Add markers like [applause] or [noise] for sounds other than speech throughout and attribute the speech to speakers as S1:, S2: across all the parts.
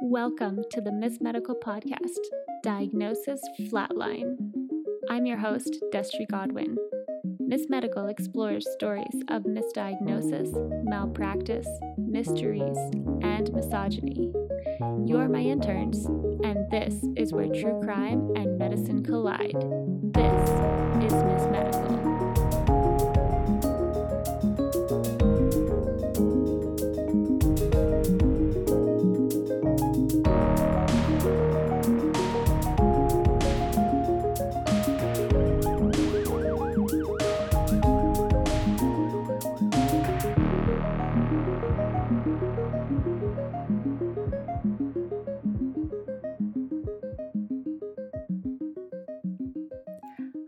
S1: Welcome to the Miss Medical Podcast, Diagnosis Flatline. I'm your host, Destry Godwin. Miss Medical explores stories of misdiagnosis, malpractice, mysteries, and misogyny. You're my interns, and this is where true crime and medicine collide. This is Miss Medical.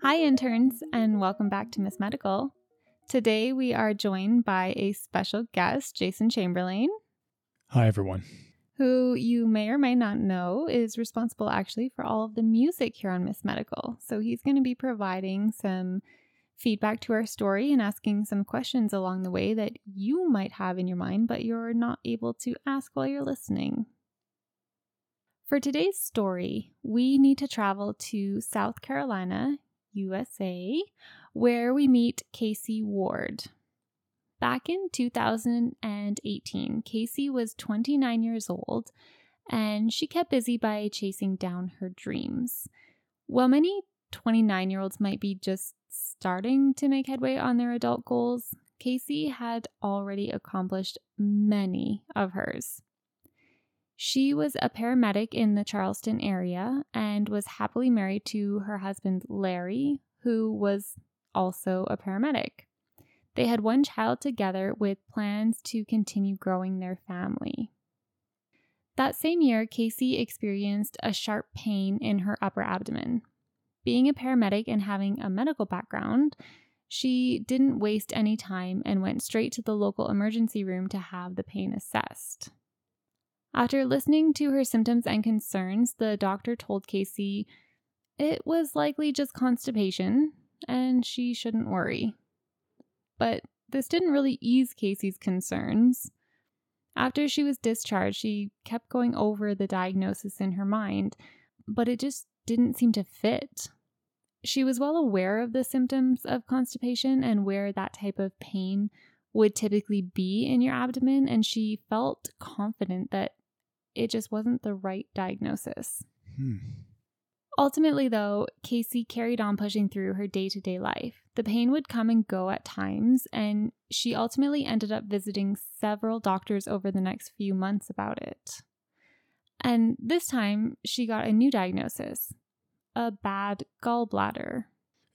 S1: Hi, interns, and welcome back to Miss Medical. Today we are joined by a special guest, Jason Chamberlain,
S2: Hi, everyone.
S1: who you may or may not know is responsible actually for all of the music here on Miss Medical. So he's going to be providing some feedback to our story and asking some questions along the way that you might have in your mind, but you're not able to ask while you're listening. For today's story, we need to travel to South Carolina, USA, where we meet Casey Ward. Back in 2018, Casey was 29 years old and she kept busy by chasing down her dreams. While many 29 year olds might be just starting to make headway on their adult goals, Casey had already accomplished many of hers. She was a paramedic in the Charleston area and was happily married to her husband, Larry, who was also a paramedic. They had one child together with plans to continue growing their family. That same year, Casey experienced a sharp pain in her upper abdomen. Being a paramedic and having a medical background, she didn't waste any time and went straight to the local emergency room to have the pain assessed. After listening to her symptoms and concerns, the doctor told Casey it was likely just constipation and she shouldn't worry. But this didn't really ease Casey's concerns. After she was discharged, she kept going over the diagnosis in her mind, but it just didn't seem to fit. She was well aware of the symptoms of constipation and where that type of pain would typically be in your abdomen, and she felt confident that it just wasn't the right diagnosis.
S2: Hmm.
S1: Ultimately, though, Casey carried on pushing through her day to day life. The pain would come and go at times, and she ultimately ended up visiting several doctors over the next few months about it. And this time, she got a new diagnosis a bad gallbladder.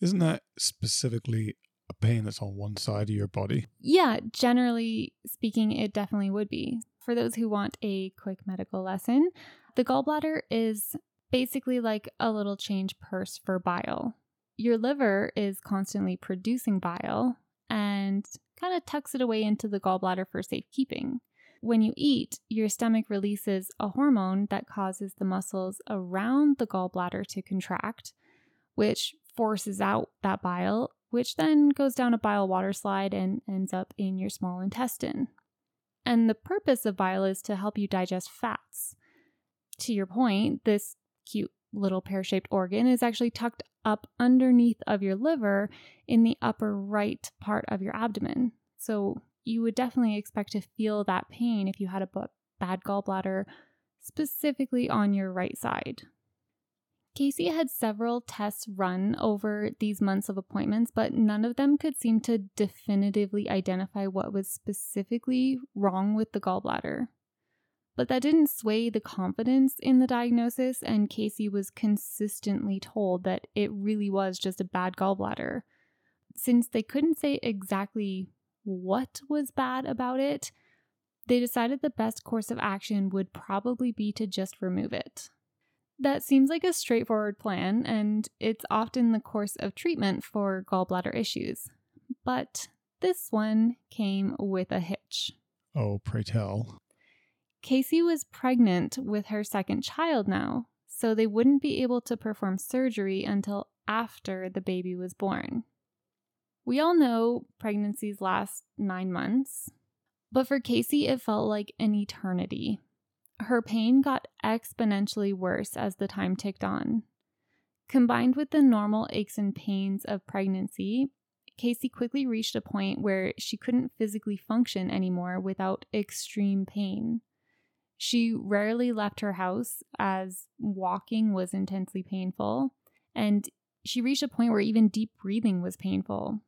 S2: Isn't that specifically a pain that's on one side of your body?
S1: Yeah, generally speaking, it definitely would be. For those who want a quick medical lesson, the gallbladder is basically like a little change purse for bile. Your liver is constantly producing bile and kind of tucks it away into the gallbladder for safekeeping. When you eat, your stomach releases a hormone that causes the muscles around the gallbladder to contract, which forces out that bile, which then goes down a bile water slide and ends up in your small intestine. And the purpose of bile is to help you digest fats. To your point, this cute little pear shaped organ is actually tucked up underneath of your liver in the upper right part of your abdomen. So you would definitely expect to feel that pain if you had a bad gallbladder, specifically on your right side. Casey had several tests run over these months of appointments, but none of them could seem to definitively identify what was specifically wrong with the gallbladder. But that didn't sway the confidence in the diagnosis, and Casey was consistently told that it really was just a bad gallbladder. Since they couldn't say exactly what was bad about it, they decided the best course of action would probably be to just remove it. That seems like a straightforward plan, and it's often the course of treatment for gallbladder issues. But this one came with a hitch.
S2: Oh, pray tell.
S1: Casey was pregnant with her second child now, so they wouldn't be able to perform surgery until after the baby was born. We all know pregnancies last nine months, but for Casey, it felt like an eternity. Her pain got exponentially worse as the time ticked on. Combined with the normal aches and pains of pregnancy, Casey quickly reached a point where she couldn't physically function anymore without extreme pain. She rarely left her house as walking was intensely painful, and she reached a point where even deep breathing was painful.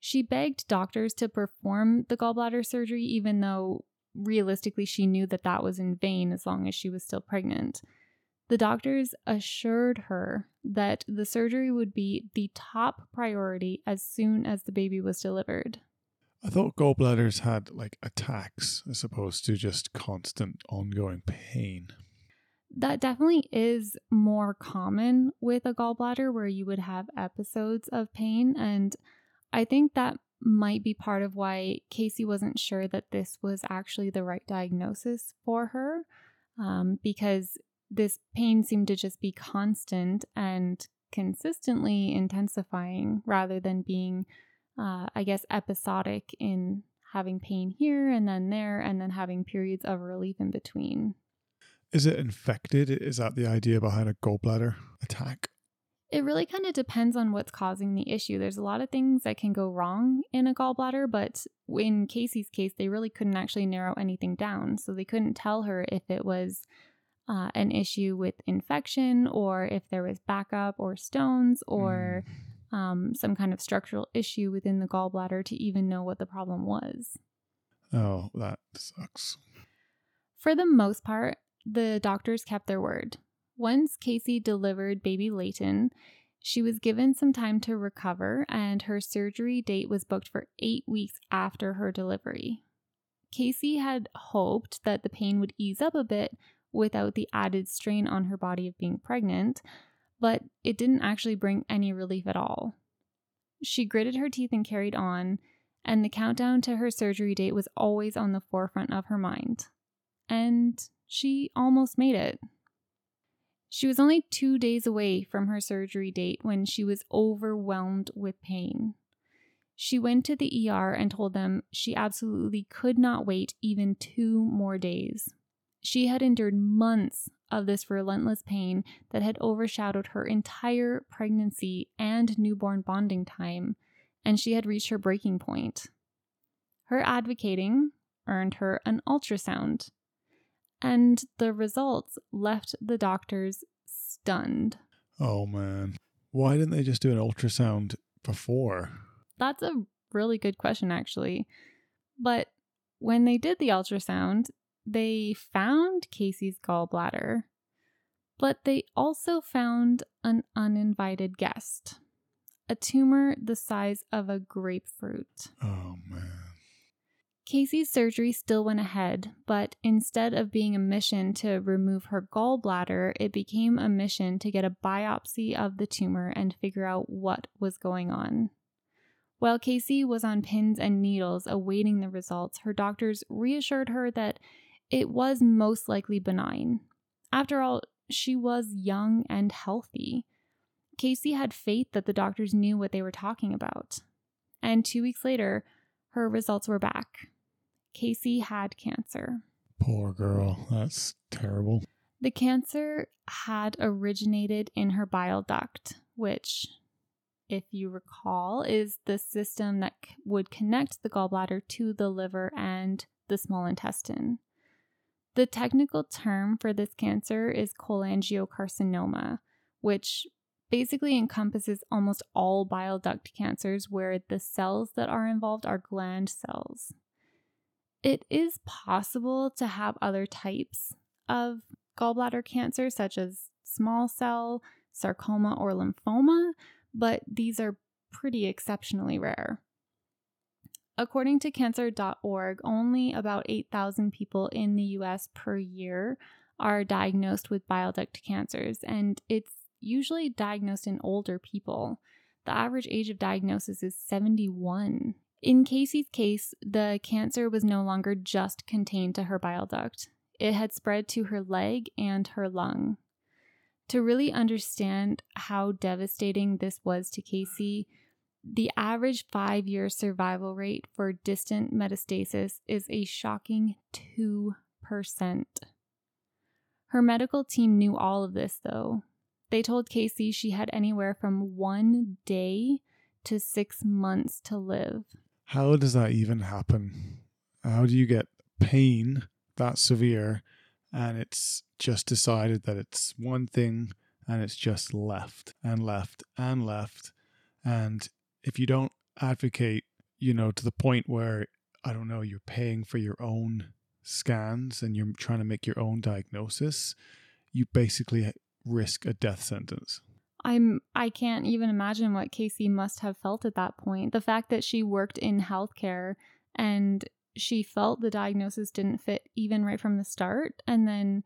S1: She begged doctors to perform the gallbladder surgery, even though realistically she knew that that was in vain as long as she was still pregnant. The doctors assured her that the surgery would be the top priority as soon as the baby was delivered.
S2: I thought gallbladders had like attacks as opposed to just constant ongoing pain.
S1: That definitely is more common with a gallbladder where you would have episodes of pain. And I think that might be part of why Casey wasn't sure that this was actually the right diagnosis for her um, because this pain seemed to just be constant and consistently intensifying rather than being, uh, I guess, episodic in having pain here and then there and then having periods of relief in between.
S2: Is it infected? Is that the idea behind a gallbladder attack?
S1: It really kind of depends on what's causing the issue. There's a lot of things that can go wrong in a gallbladder, but in Casey's case, they really couldn't actually narrow anything down. So they couldn't tell her if it was uh, an issue with infection or if there was backup or stones or mm. um, some kind of structural issue within the gallbladder to even know what the problem was.
S2: Oh, that sucks.
S1: For the most part, the doctors kept their word. Once Casey delivered baby Layton, she was given some time to recover, and her surgery date was booked for eight weeks after her delivery. Casey had hoped that the pain would ease up a bit without the added strain on her body of being pregnant, but it didn't actually bring any relief at all. She gritted her teeth and carried on, and the countdown to her surgery date was always on the forefront of her mind. And she almost made it. She was only two days away from her surgery date when she was overwhelmed with pain. She went to the ER and told them she absolutely could not wait even two more days. She had endured months of this relentless pain that had overshadowed her entire pregnancy and newborn bonding time, and she had reached her breaking point. Her advocating earned her an ultrasound, and the results left the doctors stunned.
S2: Oh man. Why didn't they just do an ultrasound before?
S1: That's a really good question, actually. But when they did the ultrasound, they found Casey's gallbladder, but they also found an uninvited guest a tumor the size of a grapefruit.
S2: Oh, man.
S1: Casey's surgery still went ahead, but instead of being a mission to remove her gallbladder, it became a mission to get a biopsy of the tumor and figure out what was going on. While Casey was on pins and needles awaiting the results, her doctors reassured her that it was most likely benign. After all, she was young and healthy. Casey had faith that the doctors knew what they were talking about. And two weeks later, her results were back. Casey had cancer.
S2: Poor girl. That's terrible.
S1: The cancer had originated in her bile duct, which, if you recall, is the system that would connect the gallbladder to the liver and the small intestine. The technical term for this cancer is cholangiocarcinoma, which basically encompasses almost all bile duct cancers where the cells that are involved are gland cells. It is possible to have other types of gallbladder cancer, such as small cell, sarcoma, or lymphoma, but these are pretty exceptionally rare. According to cancer.org, only about 8,000 people in the US per year are diagnosed with bile duct cancers, and it's usually diagnosed in older people. The average age of diagnosis is 71. In Casey's case, the cancer was no longer just contained to her bile duct, it had spread to her leg and her lung. To really understand how devastating this was to Casey, the average five year survival rate for distant metastasis is a shocking 2%. Her medical team knew all of this, though. They told Casey she had anywhere from one day to six months to live.
S2: How does that even happen? How do you get pain that severe and it's just decided that it's one thing and it's just left and left and left? And if you don't advocate, you know, to the point where, I don't know, you're paying for your own scans and you're trying to make your own diagnosis, you basically risk a death sentence.
S1: I'm I can't even imagine what Casey must have felt at that point. The fact that she worked in healthcare and she felt the diagnosis didn't fit even right from the start and then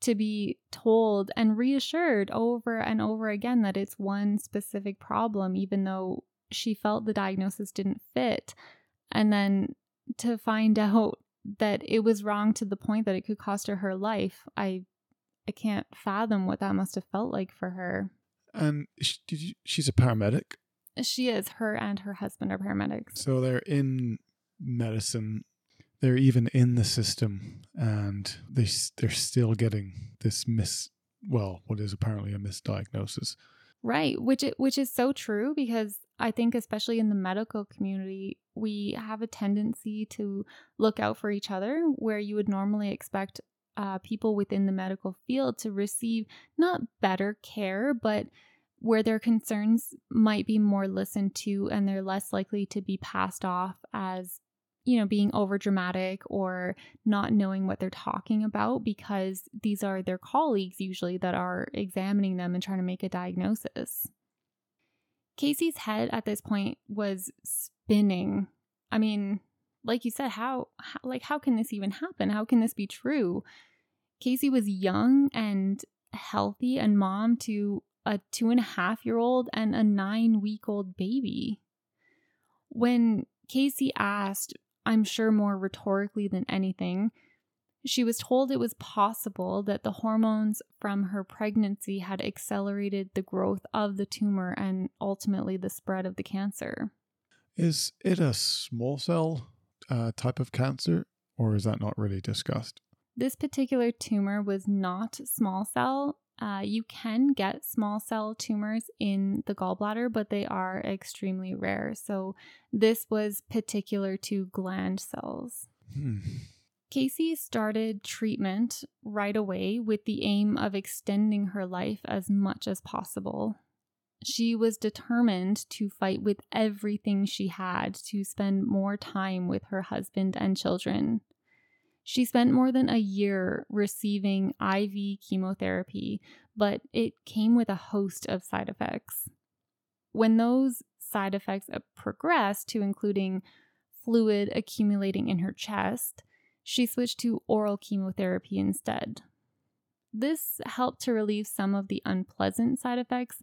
S1: to be told and reassured over and over again that it's one specific problem even though she felt the diagnosis didn't fit and then to find [laughs] out that it was wrong to the point that it could cost her her life i i can't fathom what that must have felt like for her
S2: And she, did you, she's a paramedic.
S1: she is her and her husband are paramedics
S2: So they're in medicine. They're even in the system, and they they're still getting this mis well, what is apparently a misdiagnosis.
S1: Right, which it, which is so true because I think especially in the medical community, we have a tendency to look out for each other where you would normally expect uh, people within the medical field to receive not better care, but where their concerns might be more listened to and they're less likely to be passed off as you know being over dramatic or not knowing what they're talking about because these are their colleagues usually that are examining them and trying to make a diagnosis. Casey's head at this point was spinning. I mean, like you said, how, how like how can this even happen? How can this be true? Casey was young and healthy and mom to a two and a half year old and a nine week old baby. When Casey asked, I'm sure more rhetorically than anything, she was told it was possible that the hormones from her pregnancy had accelerated the growth of the tumor and ultimately the spread of the cancer.
S2: Is it a small cell uh, type of cancer, or is that not really discussed?
S1: This particular tumor was not small cell. Uh, you can get small cell tumors in the gallbladder, but they are extremely rare. So, this was particular to gland cells.
S2: Hmm.
S1: Casey started treatment right away with the aim of extending her life as much as possible. She was determined to fight with everything she had to spend more time with her husband and children. She spent more than a year receiving IV chemotherapy, but it came with a host of side effects. When those side effects uh, progressed to including fluid accumulating in her chest, she switched to oral chemotherapy instead. This helped to relieve some of the unpleasant side effects,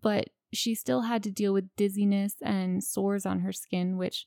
S1: but she still had to deal with dizziness and sores on her skin, which,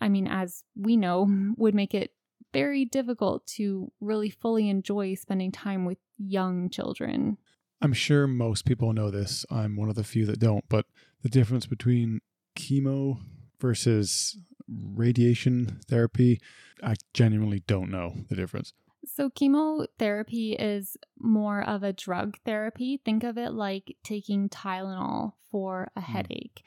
S1: I mean, as we know, [laughs] would make it very difficult to really fully enjoy spending time with young children.
S2: I'm sure most people know this. I'm one of the few that don't, but the difference between chemo versus radiation therapy, I genuinely don't know the difference.
S1: So, chemotherapy is more of a drug therapy. Think of it like taking Tylenol for a headache.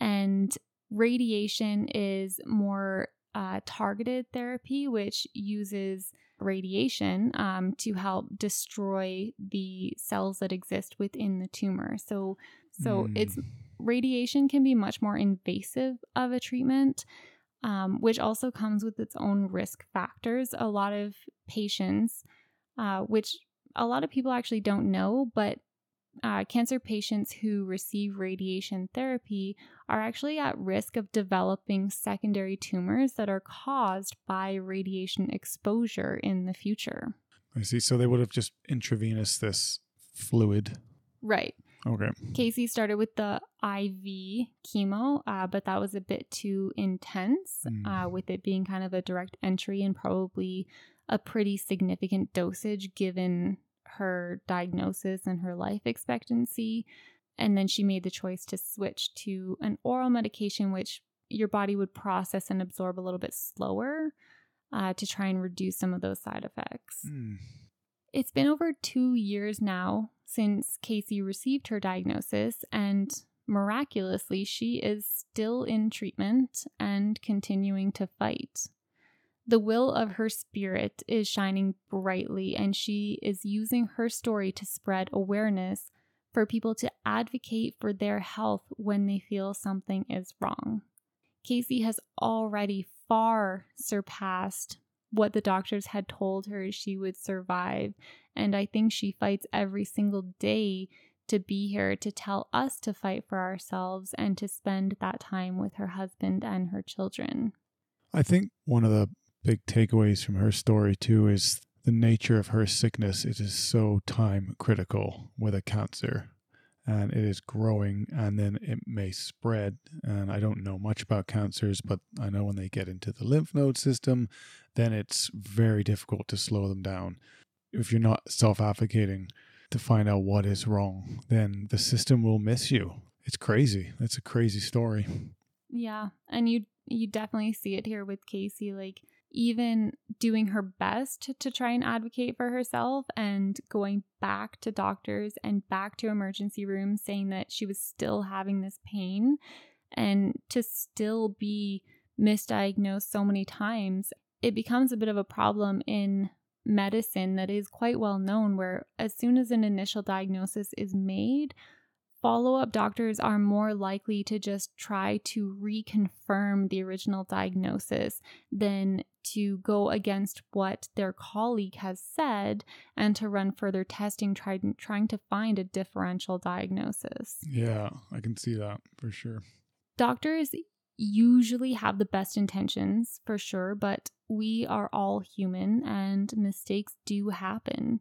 S1: And radiation is more uh, targeted therapy, which uses radiation um, to help destroy the cells that exist within the tumor. So, so it's
S2: Mm.
S1: radiation can be much more invasive of a treatment, um, which also comes with its own risk factors. A lot of patients, uh, which a lot of people actually don't know, but uh, cancer patients who receive radiation therapy are actually at risk of developing secondary tumors that are caused by radiation exposure in the future.
S2: I see. So they would have just intravenous this fluid.
S1: Right.
S2: Okay.
S1: Casey started with the IV chemo, uh, but that was a bit too intense,
S2: Mm.
S1: uh, with it being kind of a direct entry and probably a pretty significant dosage given her diagnosis and her life expectancy. And then she made the choice to switch to an oral medication, which your body would process and absorb a little bit slower uh, to try and reduce some of those side effects.
S2: Hmm.
S1: It's been over two years now since Casey received her diagnosis, and miraculously, she is still in treatment and continuing to fight. The will of her spirit is shining brightly, and she is using her story to spread awareness for people to advocate for their health when they feel something is wrong. Casey has already far surpassed what the doctors had told her she would survive. And I think she fights every single day to be here to tell us to fight for ourselves and to spend that time with her husband and her children.
S2: I think one of the big takeaways from her story, too, is the nature of her sickness. It is so time critical with a cancer and it is growing and then it may spread. And I don't know much about cancers, but I know when they get into the lymph node system, then it's very difficult to slow them down. If you're not self advocating to find out what is wrong, then the system will miss you. It's crazy. It's a crazy story.
S1: Yeah. And you you definitely see it here with Casey. Like even doing her best to, try and advocate for herself and going back to doctors and back to emergency rooms saying that she was still having this pain and to still be misdiagnosed so many times, it becomes a bit of a problem in medicine that is quite well known where as soon as an initial diagnosis is made, follow up doctors are more likely to just try to reconfirm the original diagnosis than to go against what their colleague has said and to run further testing trying trying to find a differential diagnosis.
S2: Yeah, I can see that for sure.
S1: Doctors usually have the best intentions for sure, but we are all human and mistakes do happen.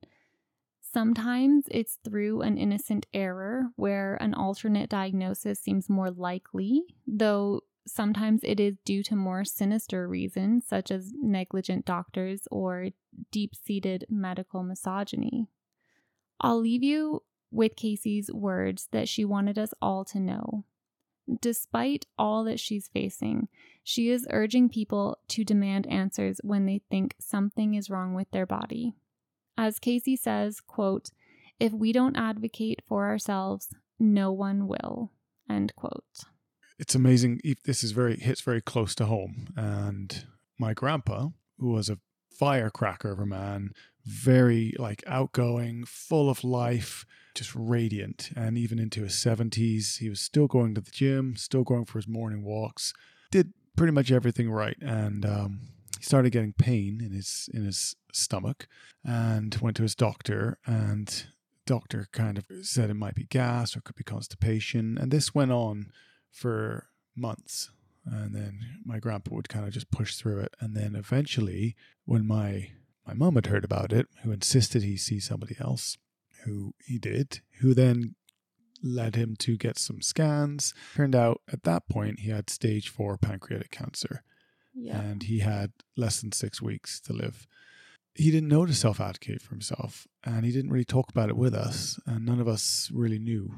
S1: Sometimes it's through an innocent error where an alternate diagnosis seems more likely, though sometimes it is due to more sinister reasons, such as negligent doctors or deep seated medical misogyny. I'll leave you with Casey's words that she wanted us all to know. Despite all that she's facing, she is urging people to demand answers when they think something is wrong with their body. As Casey says, quote, if we don't advocate for ourselves, no one will, end quote.
S2: It's amazing. This is very hits very close to home. And my grandpa, who was a firecracker of a man, very like outgoing, full of life, just radiant. And even into his 70s, he was still going to the gym, still going for his morning walks, did pretty much everything right. And um, he started getting pain in his in his stomach and went to his doctor and doctor kind of said it might be gas or it could be constipation. And this went on for months. And then my grandpa would kind of just push through it. And then eventually when my my mum had heard about it who insisted he see somebody else who he did who then led him to get some scans. Turned out at that point he had stage 4 pancreatic cancer yeah. and he had less than six weeks to live. He didn't know to self advocate for himself, and he didn't really talk about it with us, and none of us really knew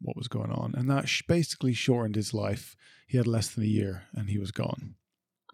S2: what was going on. And that basically shortened his life. He had less than a year, and he was gone.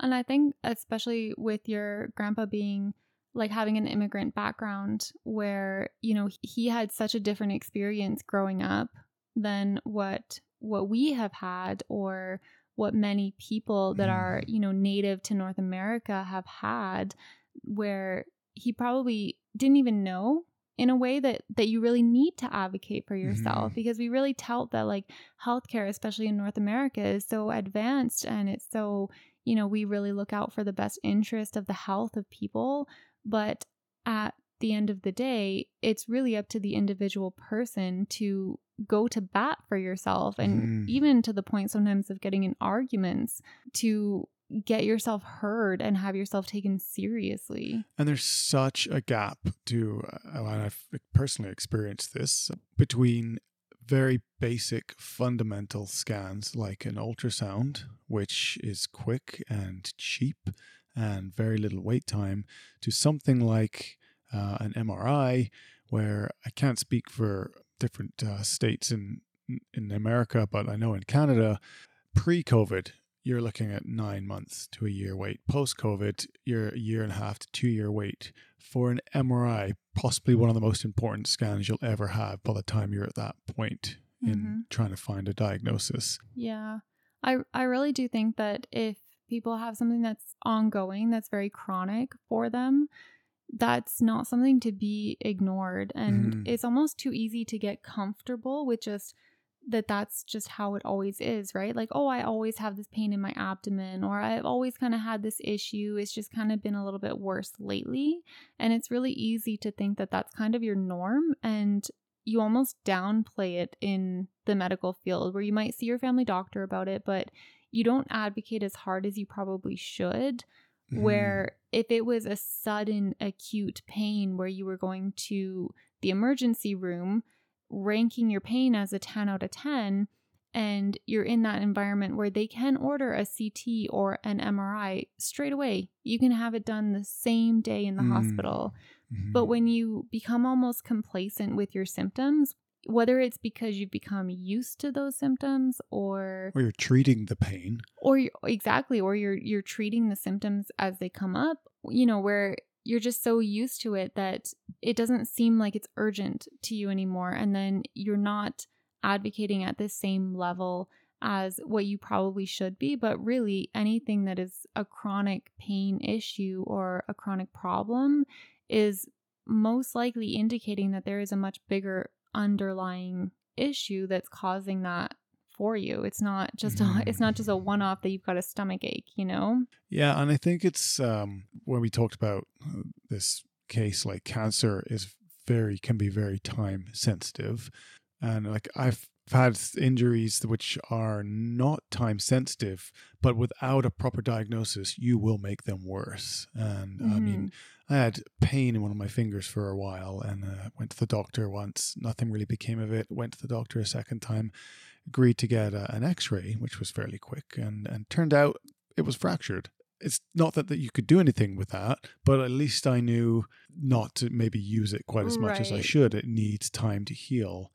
S1: And I think, especially with your grandpa being like having an immigrant background where you know he had such a different experience growing up than what what we have had or what many people that are, mm. you know, native to North America have had where he probably didn't even know in a way that that you really need to advocate for yourself mm-hmm. because we really tout that like healthcare especially in North America is so advanced and it's so you know we really look out for the best interest of the health of people but at the end of the day it's really up to the individual person to go to bat for yourself and mm. even to the point sometimes of getting in arguments to get yourself heard and have yourself taken seriously.
S2: And there's such a gap to, uh, and I've personally experienced this between very basic fundamental scans like an ultrasound, which is quick and cheap and very little wait time, to something like uh, an MRI, where I can't speak for different uh, states in in America, but I know in Canada, pre-COVID, you're looking at nine months to a year wait. Post-COVID, you're a year and a half to two year wait for an MRI, possibly one of the most important scans you'll ever have by the time you're at that point in
S1: Mhm.
S2: trying to find a diagnosis.
S1: Yeah. I I really do think that if people have something that's ongoing, that's very chronic for them, that's not something to be ignored and
S2: Mhm.
S1: it's almost too easy to get comfortable with just that that's just how it always is, right? Like, oh, I always have this pain in my abdomen or I've always kind of had this issue. It's just kind of been a little bit worse lately. And it's really easy to think that that's kind of your norm and you almost downplay it in the medical field where you might see your family doctor about it, but you don't advocate as hard as you probably should.
S2: Mhm.
S1: Where if it was a sudden acute pain where you were going to the emergency room, ranking your pain as a 10 out of 10, and you're in that environment where they can order a CT or an MRI straight away, you can have it done the same day in the
S2: Mm.
S1: hospital.
S2: Mhm.
S1: But when you become almost complacent with your symptoms, whether it's because you've become used to those symptoms or
S2: or you're treating the pain.
S1: or exactly or you're you're treating the symptoms as they come up, you know, where you're just so used to it that it doesn't seem like it's urgent to you anymore and then you're not advocating at the same level as what you probably should be, but really anything that is a chronic pain issue or a chronic problem is most likely indicating that there is a much bigger underlying issue that's causing that for you. It's not just a, it's not just a one off that you've got a stomach ache, you know?
S2: Yeah, and I think it's um, when we talked about uh, this case, like cancer is very can be very time sensitive, and like I've had injuries which are not time sensitive, but without a proper diagnosis, you will make them worse. And I mean, I had pain in one of my fingers for a while, and uh, went to the doctor once. Nothing really became of it. Went to the doctor a second time, agreed to get a, an X-ray, which was fairly quick, and and turned out it was fractured. It's not that, that you could do anything with that, but at least I knew not to maybe use it quite as much as I should. It needs time to heal.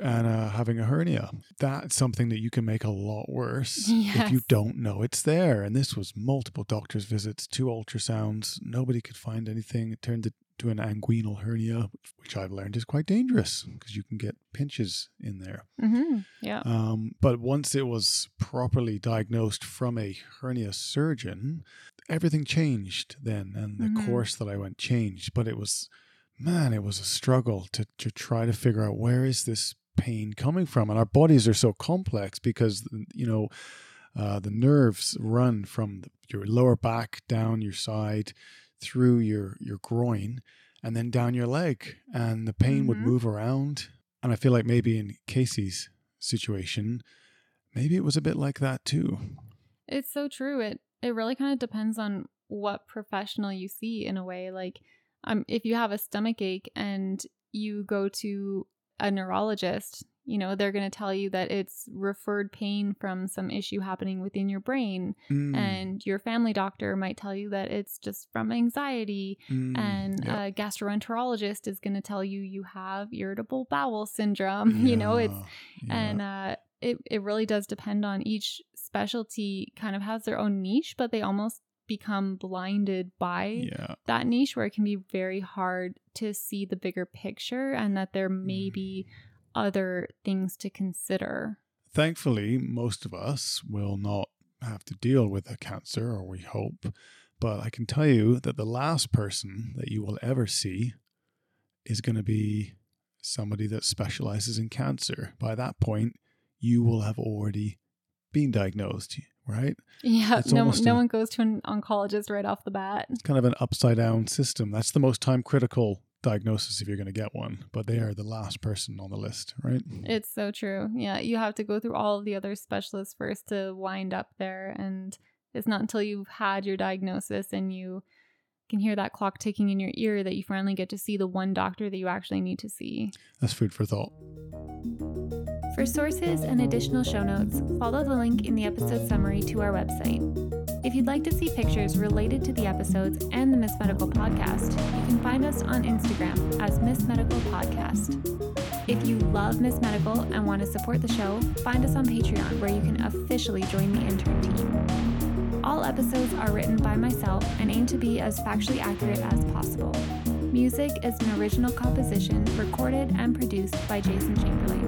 S2: And uh, having a hernia, that's something that you can make a lot worse [laughs] if you don't know it's there. And this was multiple doctor's visits, two ultrasounds. Nobody could find anything. It turned into an inguinal hernia, which I've learned is quite dangerous because you can get pinches in there.
S1: Mm-hmm. Yeah.
S2: Um, but once it was properly diagnosed from a hernia surgeon, everything changed then, and the
S1: Mhm.
S2: course that I went changed. But it was, man, it was a struggle to to try to figure out where is this pain coming from, and our bodies are so complex because you know. Uh, the nerves run from the, your lower back down your side through your your groin and then down your leg and the pain would
S1: Mhm.
S2: move around and i feel like maybe in casey's situation maybe it was a bit like that too
S1: It's so true. It it really kind of depends on what professional you see in a way. Like, um, if you have a stomach ache and you go to a neurologist, you know they're going to tell you that it's referred pain from some issue happening within your brain,
S2: Mm,
S1: and your family doctor might tell you that it's just from anxiety,
S2: mm,
S1: and
S2: yeah,
S1: a gastroenterologist is going to tell you you have irritable bowel syndrome. [laughs] You know, it's
S2: yeah, yeah.
S1: and uh, it it really does depend on each specialty. Kind of has their own niche, but they almost become blinded by
S2: yeah
S1: that niche, where it can be very hard to see the bigger picture, and that there may
S2: Mm.
S1: be other things to consider.
S2: thankfully most of us will not have to deal with a cancer or we hope but i can tell you that the last person that you will ever see is going to be somebody that specializes in cancer by that point you will have already been diagnosed right
S1: Yeah,
S2: It's
S1: no no
S2: a-
S1: one goes to an oncologist right off the bat.
S2: it's kind of an upside down system that's the most time critical diagnosis if you're going to get one but they are the last person on the list right
S1: It's so true. Yeah, you have to go through all of the other specialists first to wind up there. And it's not until you've had your diagnosis and you can hear that clock ticking in your ear that you finally get to see the one doctor that you actually need to see.
S2: that's food for thought
S1: For sources and additional show notes, follow the link in the episode summary to our website. If you'd like to see pictures related to the episodes and the Miss Medical podcast, you can find us on Instagram as Miss Medical Podcast. If you love Miss Medical and want to support the show, find us on Patreon where you can officially join the intern team. All episodes are written by myself and aim to be as factually accurate as possible. Music is an original composition recorded and produced by Jason Chamberlain.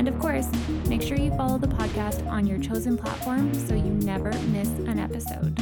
S1: And of course, make sure you follow the podcast on your chosen platform so you never miss an episode.